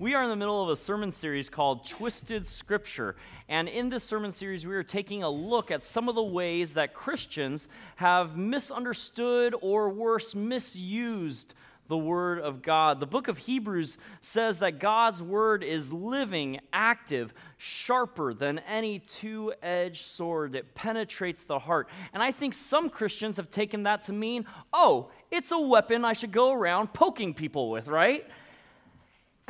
We are in the middle of a sermon series called Twisted Scripture. And in this sermon series, we are taking a look at some of the ways that Christians have misunderstood or worse, misused the Word of God. The book of Hebrews says that God's Word is living, active, sharper than any two edged sword. It penetrates the heart. And I think some Christians have taken that to mean, oh, it's a weapon I should go around poking people with, right?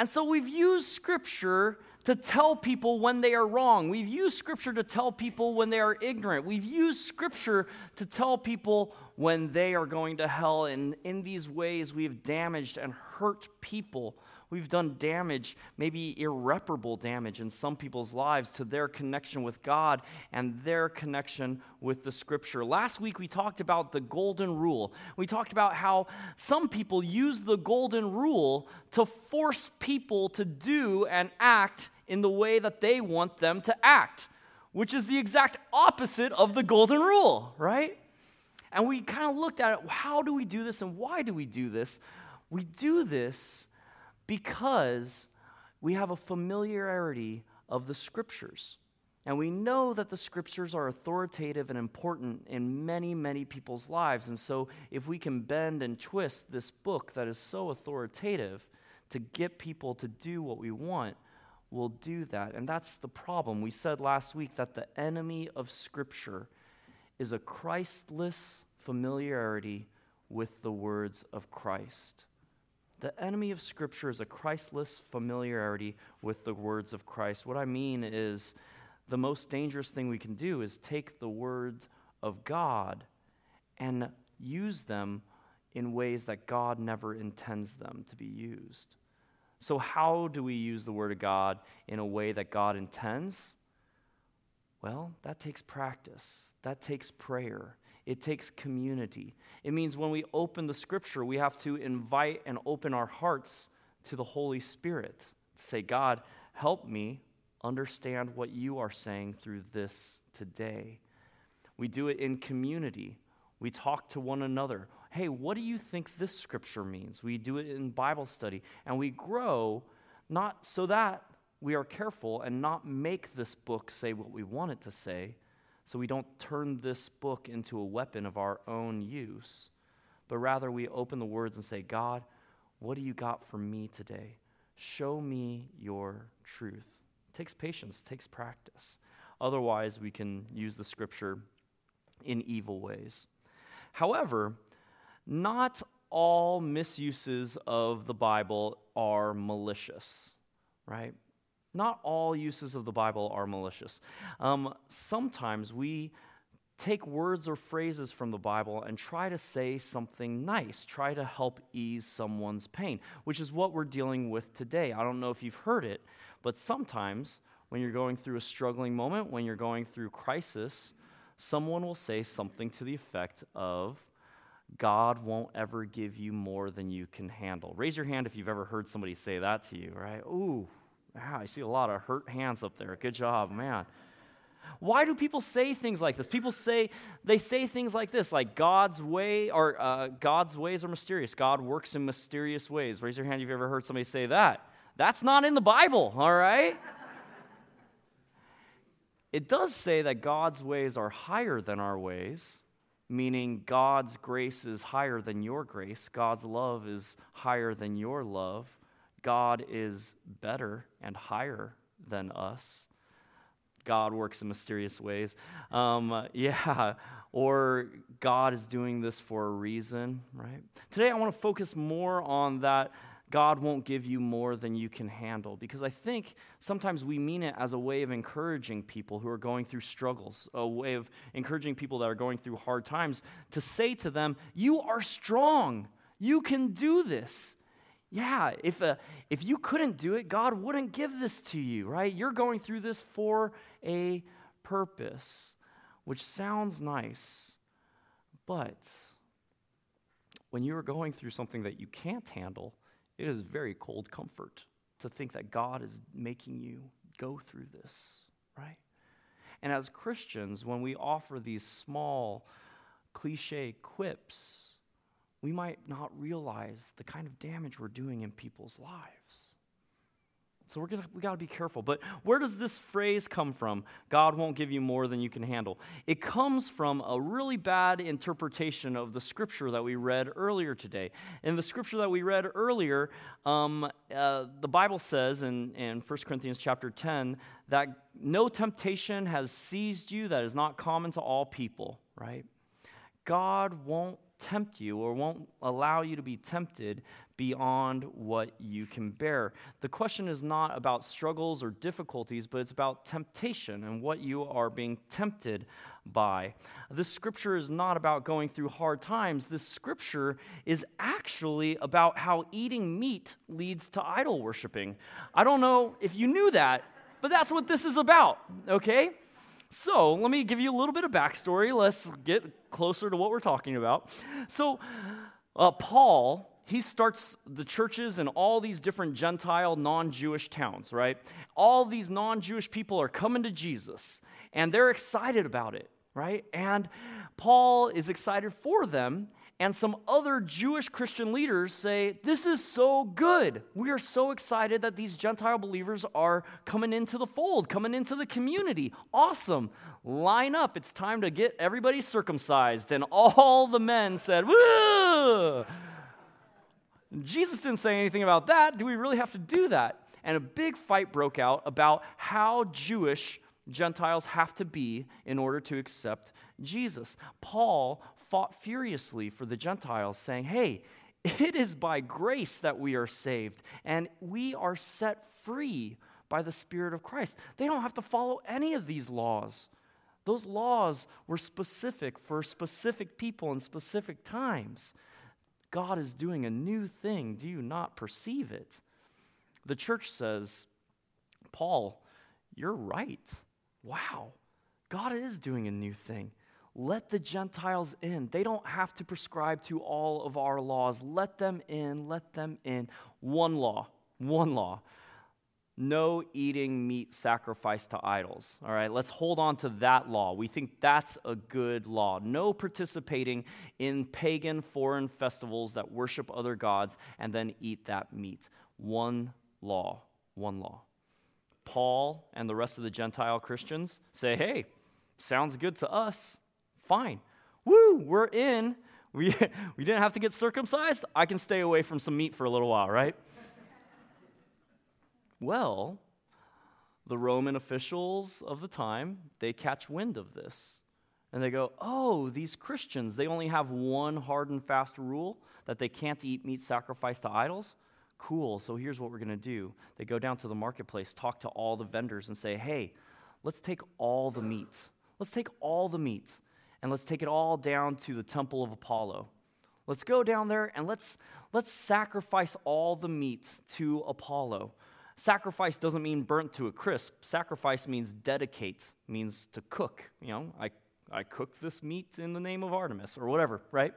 And so we've used Scripture to tell people when they are wrong. We've used Scripture to tell people when they are ignorant. We've used Scripture to tell people when they are going to hell. And in these ways, we've damaged and hurt people. We've done damage, maybe irreparable damage in some people's lives to their connection with God and their connection with the Scripture. Last week, we talked about the golden rule. We talked about how some people use the golden rule to force people to do and act in the way that they want them to act, which is the exact opposite of the golden rule, right? And we kind of looked at it how do we do this and why do we do this? We do this because we have a familiarity of the scriptures. And we know that the scriptures are authoritative and important in many, many people's lives. And so, if we can bend and twist this book that is so authoritative to get people to do what we want, we'll do that. And that's the problem. We said last week that the enemy of Scripture is a Christless familiarity with the words of Christ. The enemy of Scripture is a Christless familiarity with the words of Christ. What I mean is, the most dangerous thing we can do is take the words of God and use them in ways that God never intends them to be used. So, how do we use the Word of God in a way that God intends? Well, that takes practice, that takes prayer, it takes community. It means when we open the Scripture, we have to invite and open our hearts to the Holy Spirit to say, God, help me understand what you are saying through this today. We do it in community. We talk to one another hey, what do you think this scripture means? We do it in Bible study, and we grow not so that we are careful and not make this book say what we want it to say, so we don't turn this book into a weapon of our own use, but rather we open the words and say, God, what do you got for me today? Show me your truth. It takes patience, takes practice. Otherwise, we can use the scripture in evil ways. However, not all misuses of the Bible are malicious, right? Not all uses of the Bible are malicious. Um, sometimes we take words or phrases from the Bible and try to say something nice, try to help ease someone's pain, which is what we're dealing with today. I don't know if you've heard it, but sometimes when you're going through a struggling moment, when you're going through crisis, someone will say something to the effect of, God won't ever give you more than you can handle. Raise your hand if you've ever heard somebody say that to you, right? Ooh, wow, I see a lot of hurt hands up there. Good job, man. Why do people say things like this? People say, they say things like this, like God's way, or uh, God's ways are mysterious. God works in mysterious ways. Raise your hand if you've ever heard somebody say that. That's not in the Bible, all right? it does say that God's ways are higher than our ways meaning God's grace is higher than your grace, God's love is higher than your love, God is better and higher than us. God works in mysterious ways. Um, yeah, or God is doing this for a reason, right? Today I want to focus more on that God won't give you more than you can handle. Because I think sometimes we mean it as a way of encouraging people who are going through struggles, a way of encouraging people that are going through hard times to say to them, You are strong. You can do this. Yeah, if, uh, if you couldn't do it, God wouldn't give this to you, right? You're going through this for a purpose, which sounds nice, but when you are going through something that you can't handle, it is very cold comfort to think that God is making you go through this, right? And as Christians, when we offer these small, cliche quips, we might not realize the kind of damage we're doing in people's lives. So we're gonna we got to be careful. But where does this phrase come from? God won't give you more than you can handle. It comes from a really bad interpretation of the scripture that we read earlier today. In the scripture that we read earlier, um, uh, the Bible says in, in 1 Corinthians chapter 10 that no temptation has seized you that is not common to all people, right? God won't tempt you or won't allow you to be tempted beyond what you can bear. The question is not about struggles or difficulties, but it's about temptation and what you are being tempted by. This scripture is not about going through hard times. This scripture is actually about how eating meat leads to idol worshiping. I don't know if you knew that, but that's what this is about, okay? So, let me give you a little bit of backstory. Let's get closer to what we're talking about. So, uh, Paul, he starts the churches in all these different Gentile, non Jewish towns, right? All these non Jewish people are coming to Jesus, and they're excited about it, right? And Paul is excited for them, and some other Jewish Christian leaders say, This is so good. We are so excited that these Gentile believers are coming into the fold, coming into the community. Awesome. Line up. It's time to get everybody circumcised. And all the men said, Woo! Jesus didn't say anything about that. Do we really have to do that? And a big fight broke out about how Jewish Gentiles have to be in order to accept Jesus. Paul fought furiously for the Gentiles, saying, Hey, it is by grace that we are saved, and we are set free by the Spirit of Christ. They don't have to follow any of these laws. Those laws were specific for specific people in specific times. God is doing a new thing. Do you not perceive it? The church says, Paul, you're right. Wow, God is doing a new thing. Let the Gentiles in. They don't have to prescribe to all of our laws. Let them in, let them in. One law, one law. No eating meat sacrificed to idols. All right, let's hold on to that law. We think that's a good law. No participating in pagan foreign festivals that worship other gods and then eat that meat. One law, one law. Paul and the rest of the Gentile Christians say, hey, sounds good to us fine. Woo, we're in. We, we didn't have to get circumcised. I can stay away from some meat for a little while, right? well, the Roman officials of the time, they catch wind of this. And they go, oh, these Christians, they only have one hard and fast rule that they can't eat meat sacrificed to idols. Cool, so here's what we're going to do. They go down to the marketplace, talk to all the vendors, and say, hey, let's take all the meat. Let's take all the meat and let's take it all down to the temple of Apollo. Let's go down there and let's, let's sacrifice all the meat to Apollo. Sacrifice doesn't mean burnt to a crisp. Sacrifice means dedicate, means to cook. You know, I, I cook this meat in the name of Artemis or whatever, right?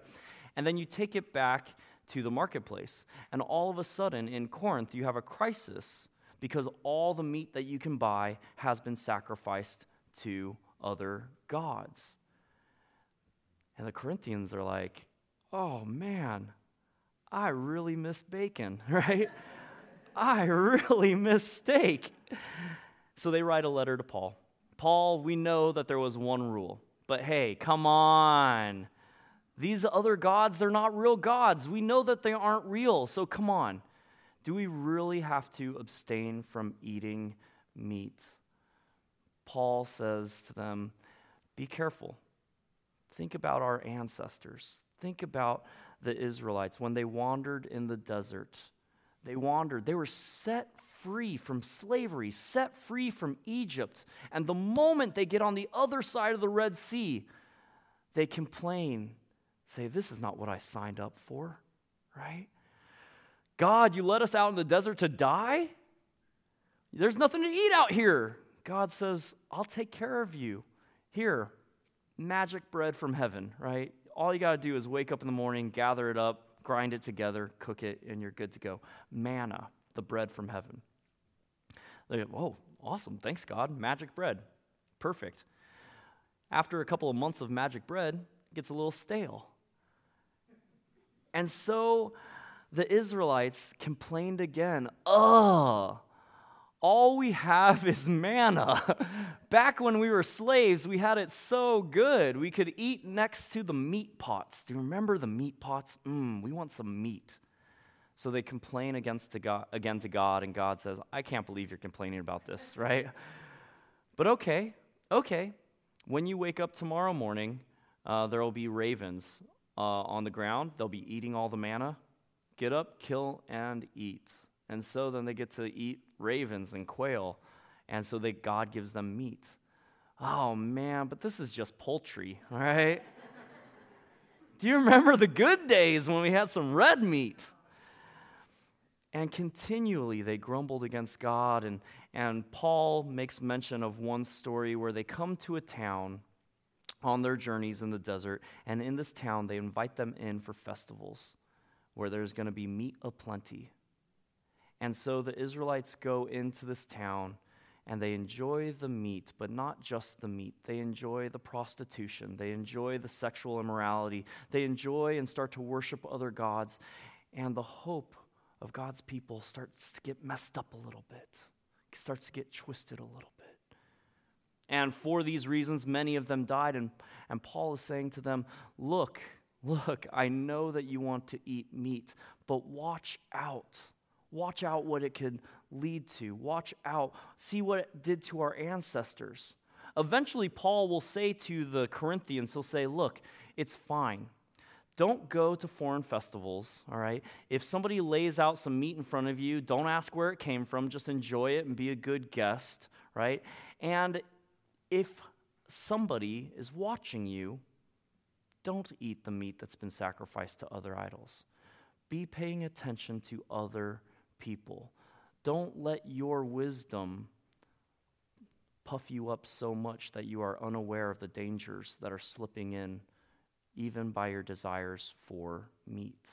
And then you take it back to the marketplace. And all of a sudden in Corinth, you have a crisis because all the meat that you can buy has been sacrificed to other gods. And the Corinthians are like, oh man, I really miss bacon, right? I really miss steak. So they write a letter to Paul. Paul, we know that there was one rule, but hey, come on. These other gods, they're not real gods. We know that they aren't real, so come on. Do we really have to abstain from eating meat? Paul says to them, Be careful. Think about our ancestors. Think about the Israelites when they wandered in the desert. They wandered, they were set free from slavery, set free from Egypt. And the moment they get on the other side of the Red Sea, they complain, say, This is not what I signed up for, right? God, you let us out in the desert to die? There's nothing to eat out here. God says, I'll take care of you. Here, magic bread from heaven, right? All you got to do is wake up in the morning, gather it up, grind it together, cook it, and you're good to go. Manna, the bread from heaven. They go, oh, awesome. Thanks, God. Magic bread. Perfect. After a couple of months of magic bread, it gets a little stale. And so the Israelites complained again. Ugh, all we have is manna. Back when we were slaves, we had it so good. We could eat next to the meat pots. Do you remember the meat pots? Mmm, we want some meat. So they complain against to God, again to God, and God says, I can't believe you're complaining about this, right? But okay, okay. When you wake up tomorrow morning, uh, there will be ravens uh, on the ground. They'll be eating all the manna. Get up, kill, and eat. And so then they get to eat ravens and quail. And so they, God gives them meat. Oh man, but this is just poultry, all right? Do you remember the good days when we had some red meat? And continually they grumbled against God. And, and Paul makes mention of one story where they come to a town on their journeys in the desert. And in this town, they invite them in for festivals where there's going to be meat aplenty. And so the Israelites go into this town and they enjoy the meat, but not just the meat. They enjoy the prostitution, they enjoy the sexual immorality, they enjoy and start to worship other gods. And the hope of God's people starts to get messed up a little bit, it starts to get twisted a little bit. And for these reasons, many of them died. And, and Paul is saying to them, Look, look, I know that you want to eat meat, but watch out Watch out what it could lead to. Watch out. See what it did to our ancestors. Eventually, Paul will say to the Corinthians, he'll say, Look, it's fine. Don't go to foreign festivals, all right? If somebody lays out some meat in front of you, don't ask where it came from. Just enjoy it and be a good guest, right? And if somebody is watching you, don't eat the meat that's been sacrificed to other idols. Be paying attention to other people. Don't let your wisdom puff you up so much that you are unaware of the dangers that are slipping in, even by your desires for meat.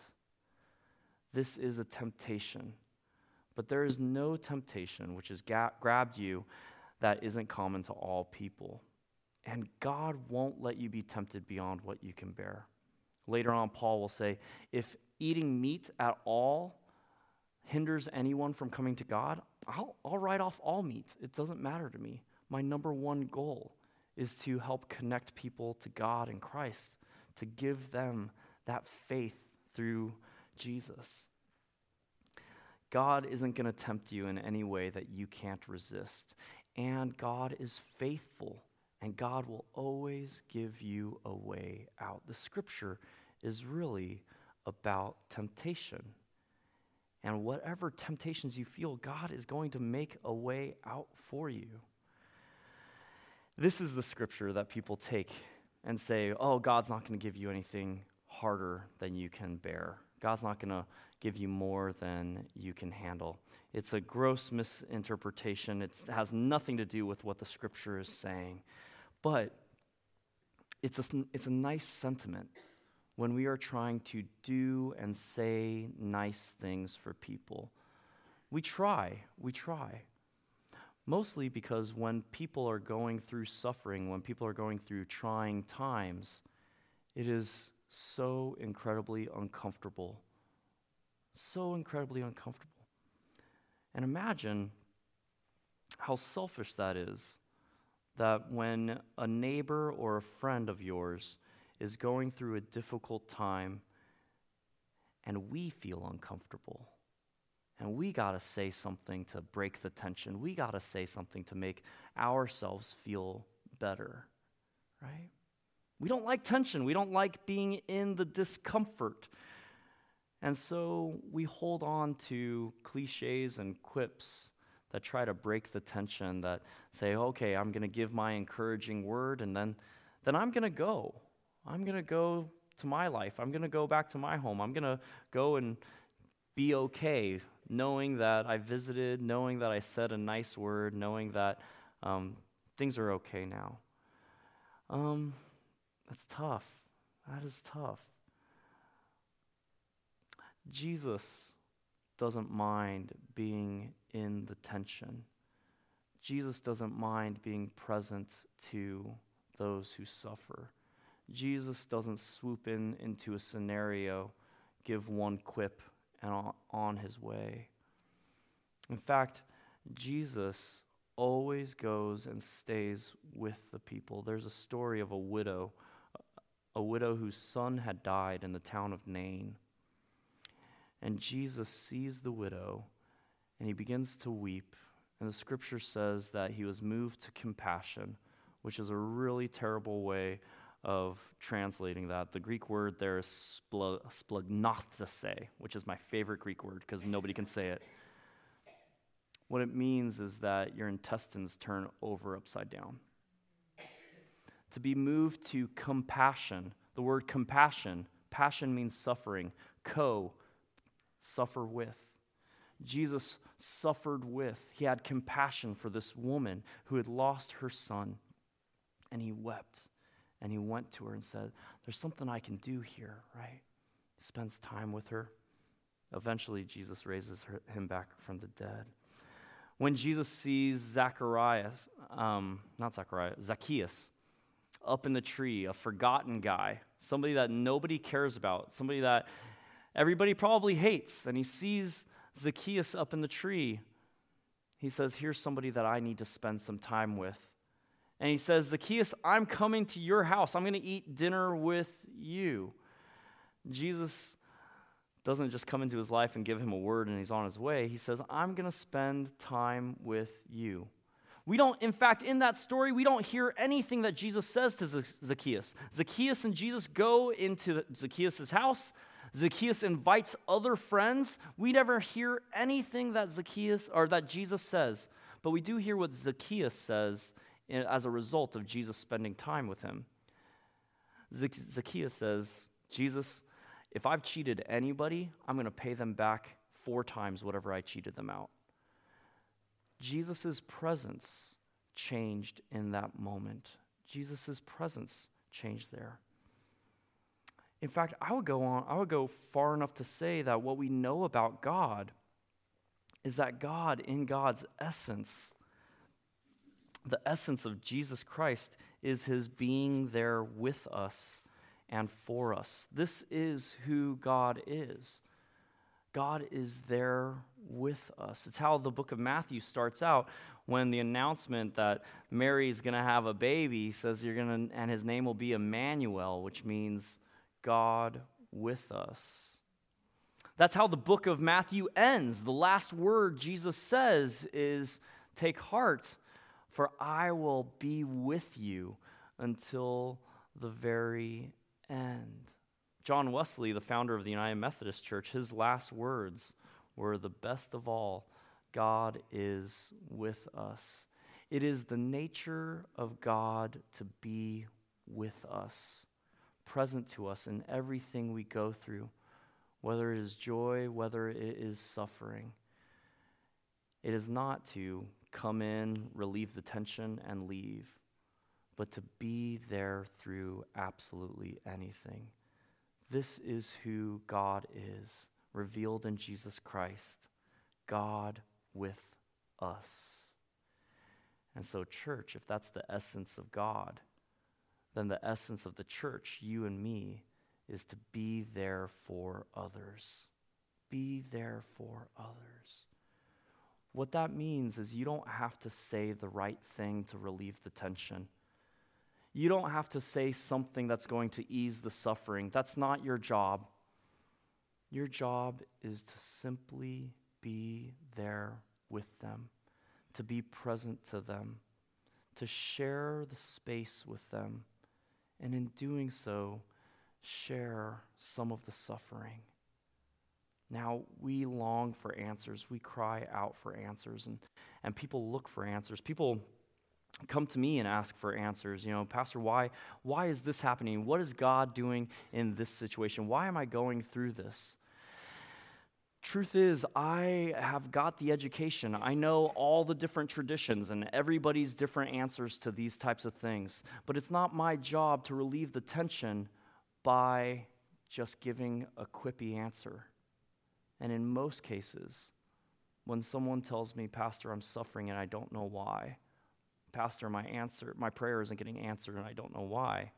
This is a temptation, but there is no temptation which has ga- grabbed you that isn't common to all people. And God won't let you be tempted beyond what you can bear. Later on, Paul will say, if eating meat at all hinders anyone from coming to God, I'll, I'll write off all meat. It doesn't matter to me. My number one goal is to help connect people to God and Christ, to give them that faith through Jesus. God isn't going to tempt you in any way that you can't resist. And God is faithful, and God will always give you a way out. The scripture is really about temptation. And whatever temptations you feel, God is going to make a way out for you. This is the scripture that people take and say, oh, God's not going to give you anything harder than you can bear. God's not going to give you more than you can handle. It's a gross misinterpretation. It has nothing to do with what the scripture is saying. But it's a, it's a nice sentiment when we are trying to do and say nice things for people. We try, we try. Mostly because when people are going through suffering, when people are going through trying times, it is so incredibly uncomfortable. So incredibly uncomfortable. And imagine how selfish that is that when a neighbor or a friend of yours is going through a difficult time and we feel uncomfortable. And we got to say something to break the tension. We got to say something to make ourselves feel better, right? We don't like tension. We don't like being in the discomfort. And so we hold on to cliches and quips that try to break the tension, that say, okay, I'm going to give my encouraging word, and then, then I'm going to go. I'm going to go to my life. I'm going to go back to my home. I'm going to go and be okay, knowing that I visited, knowing that I said a nice word, knowing that um, things are okay now. Um, that's tough. That is tough. Jesus doesn't mind being in the tension. Jesus doesn't mind being present to those who suffer. Jesus doesn't swoop in into a scenario, give one quip, and on, his way. In fact, Jesus always goes and stays with the people. There's a story of a widow, a widow whose son had died in the town of Nain. And Jesus sees the widow and he begins to weep. And the scripture says that he was moved to compassion, which is a really terrible way of translating that. The Greek word there is splagnothese, which is my favorite Greek word because nobody can say it. What it means is that your intestines turn over upside down. To be moved to compassion, the word compassion, passion means suffering, co, suffer with. Jesus suffered with, he had compassion for this woman who had lost her son, and he wept. And he went to her and said, There's something I can do here, right? He spends time with her. Eventually, Jesus raises her, him back from the dead. When Jesus sees Zacharias, um, not Zacharias, Zacchaeus, up in the tree, a forgotten guy, somebody that nobody cares about, somebody that everybody probably hates, and he sees Zacchaeus up in the tree, he says, Here's somebody that I need to spend some time with. And he says, Zacchaeus, I'm coming to your house. I'm going to eat dinner with you. Jesus doesn't just come into his life and give him a word and he's on his way. He says, I'm going to spend time with you. We don't, in fact, in that story, we don't hear anything that Jesus says to Zacchaeus. Zacchaeus and Jesus go into Zacchaeus' house. Zacchaeus invites other friends. We never hear anything that Zacchaeus or that Jesus says, but we do hear what Zacchaeus says as a result of Jesus spending time with him. Zacchaeus says, Jesus, if I've cheated anybody, I'm going to pay them back four times whatever I cheated them out. Jesus' presence changed in that moment. Jesus' presence changed there. In fact, I would go on, I would go far enough to say that what we know about God is that God, in God's essence, the essence of Jesus Christ is his being there with us and for us. This is who God is. God is there with us. It's how the book of Matthew starts out when the announcement that Mary is going to have a baby says you're going to and his name will be Emmanuel, which means God with us. That's how the book of Matthew ends. The last word Jesus says is, Take heart, for I will be with you until the very end. John Wesley, the founder of the United Methodist Church, his last words were the best of all God is with us. It is the nature of God to be with us present to us in everything we go through, whether it is joy, whether it is suffering. It is not to come in, relieve the tension, and leave, but to be there through absolutely anything. This is who God is, revealed in Jesus Christ, God with us. And so, church, if that's the essence of God, then the essence of the church, you and me, is to be there for others. Be there for others. What that means is you don't have to say the right thing to relieve the tension. You don't have to say something that's going to ease the suffering. That's not your job. Your job is to simply be there with them, to be present to them, to share the space with them and in doing so, share some of the suffering. Now, we long for answers. We cry out for answers, and, and people look for answers. People come to me and ask for answers. You know, Pastor, why, why is this happening? What is God doing in this situation? Why am I going through this? Truth is, I have got the education. I know all the different traditions and everybody's different answers to these types of things. But it's not my job to relieve the tension by just giving a quippy answer. And in most cases, when someone tells me, Pastor, I'm suffering and I don't know why, Pastor, my answer, my prayer isn't getting answered and I don't know why.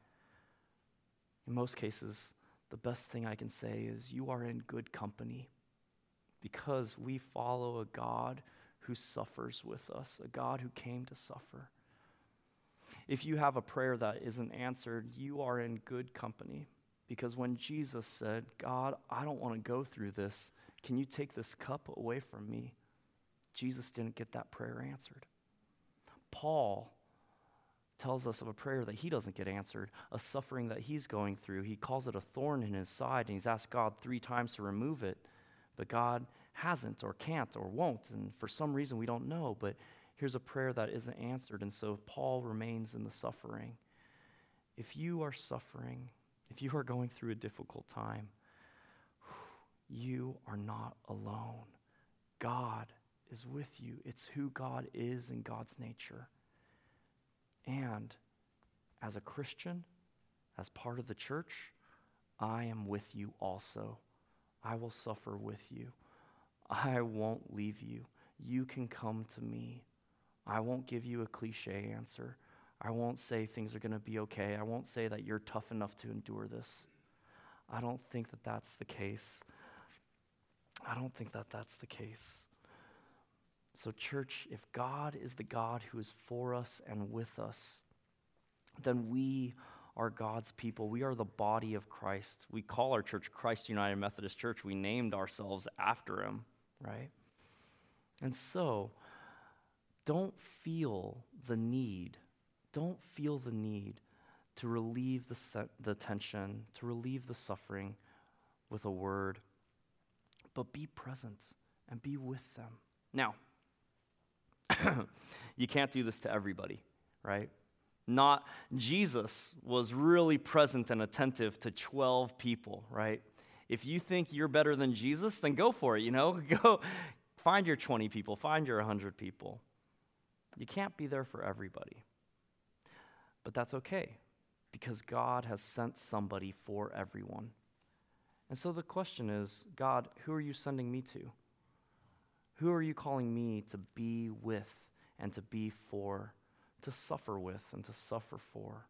In most cases, the best thing I can say is, You are in good company because we follow a God who suffers with us, a God who came to suffer. If you have a prayer that isn't answered, you are in good company. Because when Jesus said, God, I don't want to go through this, can you take this cup away from me? Jesus didn't get that prayer answered. Paul tells us of a prayer that he doesn't get answered, a suffering that he's going through. He calls it a thorn in his side, and he's asked God three times to remove it, but God hasn't or can't or won't, and for some reason we don't know. But here's a prayer that isn't answered, and so Paul remains in the suffering. If you are suffering, if you are going through a difficult time, you are not alone. God is with you. It's who God is in God's nature. And as a Christian, as part of the church, I am with you also. I will suffer with you. I won't leave you. You can come to me. I won't give you a cliche answer. I won't say things are going to be okay. I won't say that you're tough enough to endure this. I don't think that that's the case. I don't think that that's the case. So, church, if God is the God who is for us and with us, then we are God's people. We are the body of Christ. We call our church Christ United Methodist Church. We named ourselves after him, right? And so, don't feel the need, don't feel the need to relieve the, se- the tension, to relieve the suffering with a word, but be present and be with them. Now, you can't do this to everybody, right? Not Jesus was really present and attentive to 12 people, right? If you think you're better than Jesus, then go for it, you know? Go find your 20 people, find your 100 people. You can't be there for everybody. But that's okay because God has sent somebody for everyone. And so the question is God, who are you sending me to? Who are you calling me to be with and to be for, to suffer with and to suffer for?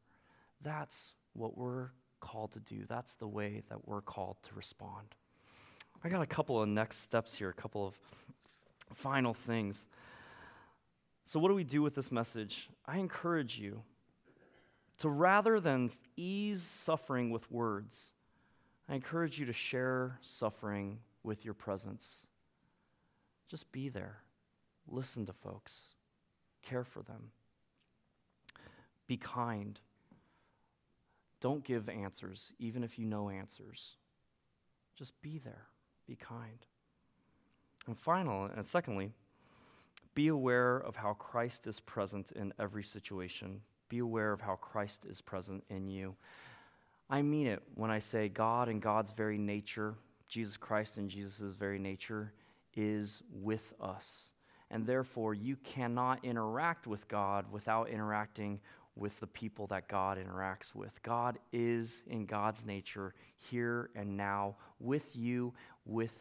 That's what we're called to do. That's the way that we're called to respond. I got a couple of next steps here, a couple of final things. So, what do we do with this message? I encourage you to rather than ease suffering with words, I encourage you to share suffering with your presence. Just be there. Listen to folks. Care for them. Be kind. Don't give answers, even if you know answers. Just be there. Be kind. And finally, and secondly, be aware of how Christ is present in every situation. Be aware of how Christ is present in you. I mean it when I say God and God's very nature, Jesus Christ and Jesus' very nature, is with us. And therefore, you cannot interact with God without interacting with the people that God interacts with. God is in God's nature here and now with you, with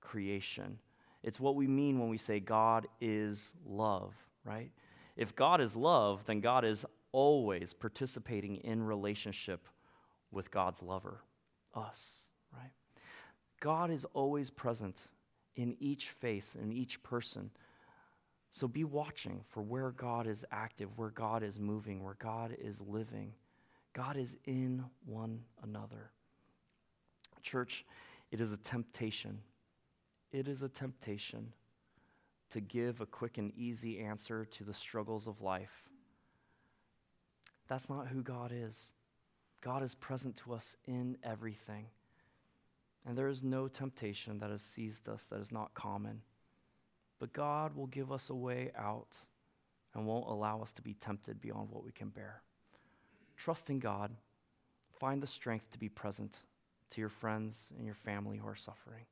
creation. It's what we mean when we say God is love, right? If God is love, then God is always participating in relationship with God's lover, us, right? God is always present in each face, in each person. So be watching for where God is active, where God is moving, where God is living. God is in one another. Church, it is a temptation. It is a temptation to give a quick and easy answer to the struggles of life. That's not who God is. God is present to us in everything. And there is no temptation that has seized us that is not common. But God will give us a way out and won't allow us to be tempted beyond what we can bear. Trust in God. Find the strength to be present to your friends and your family who are suffering.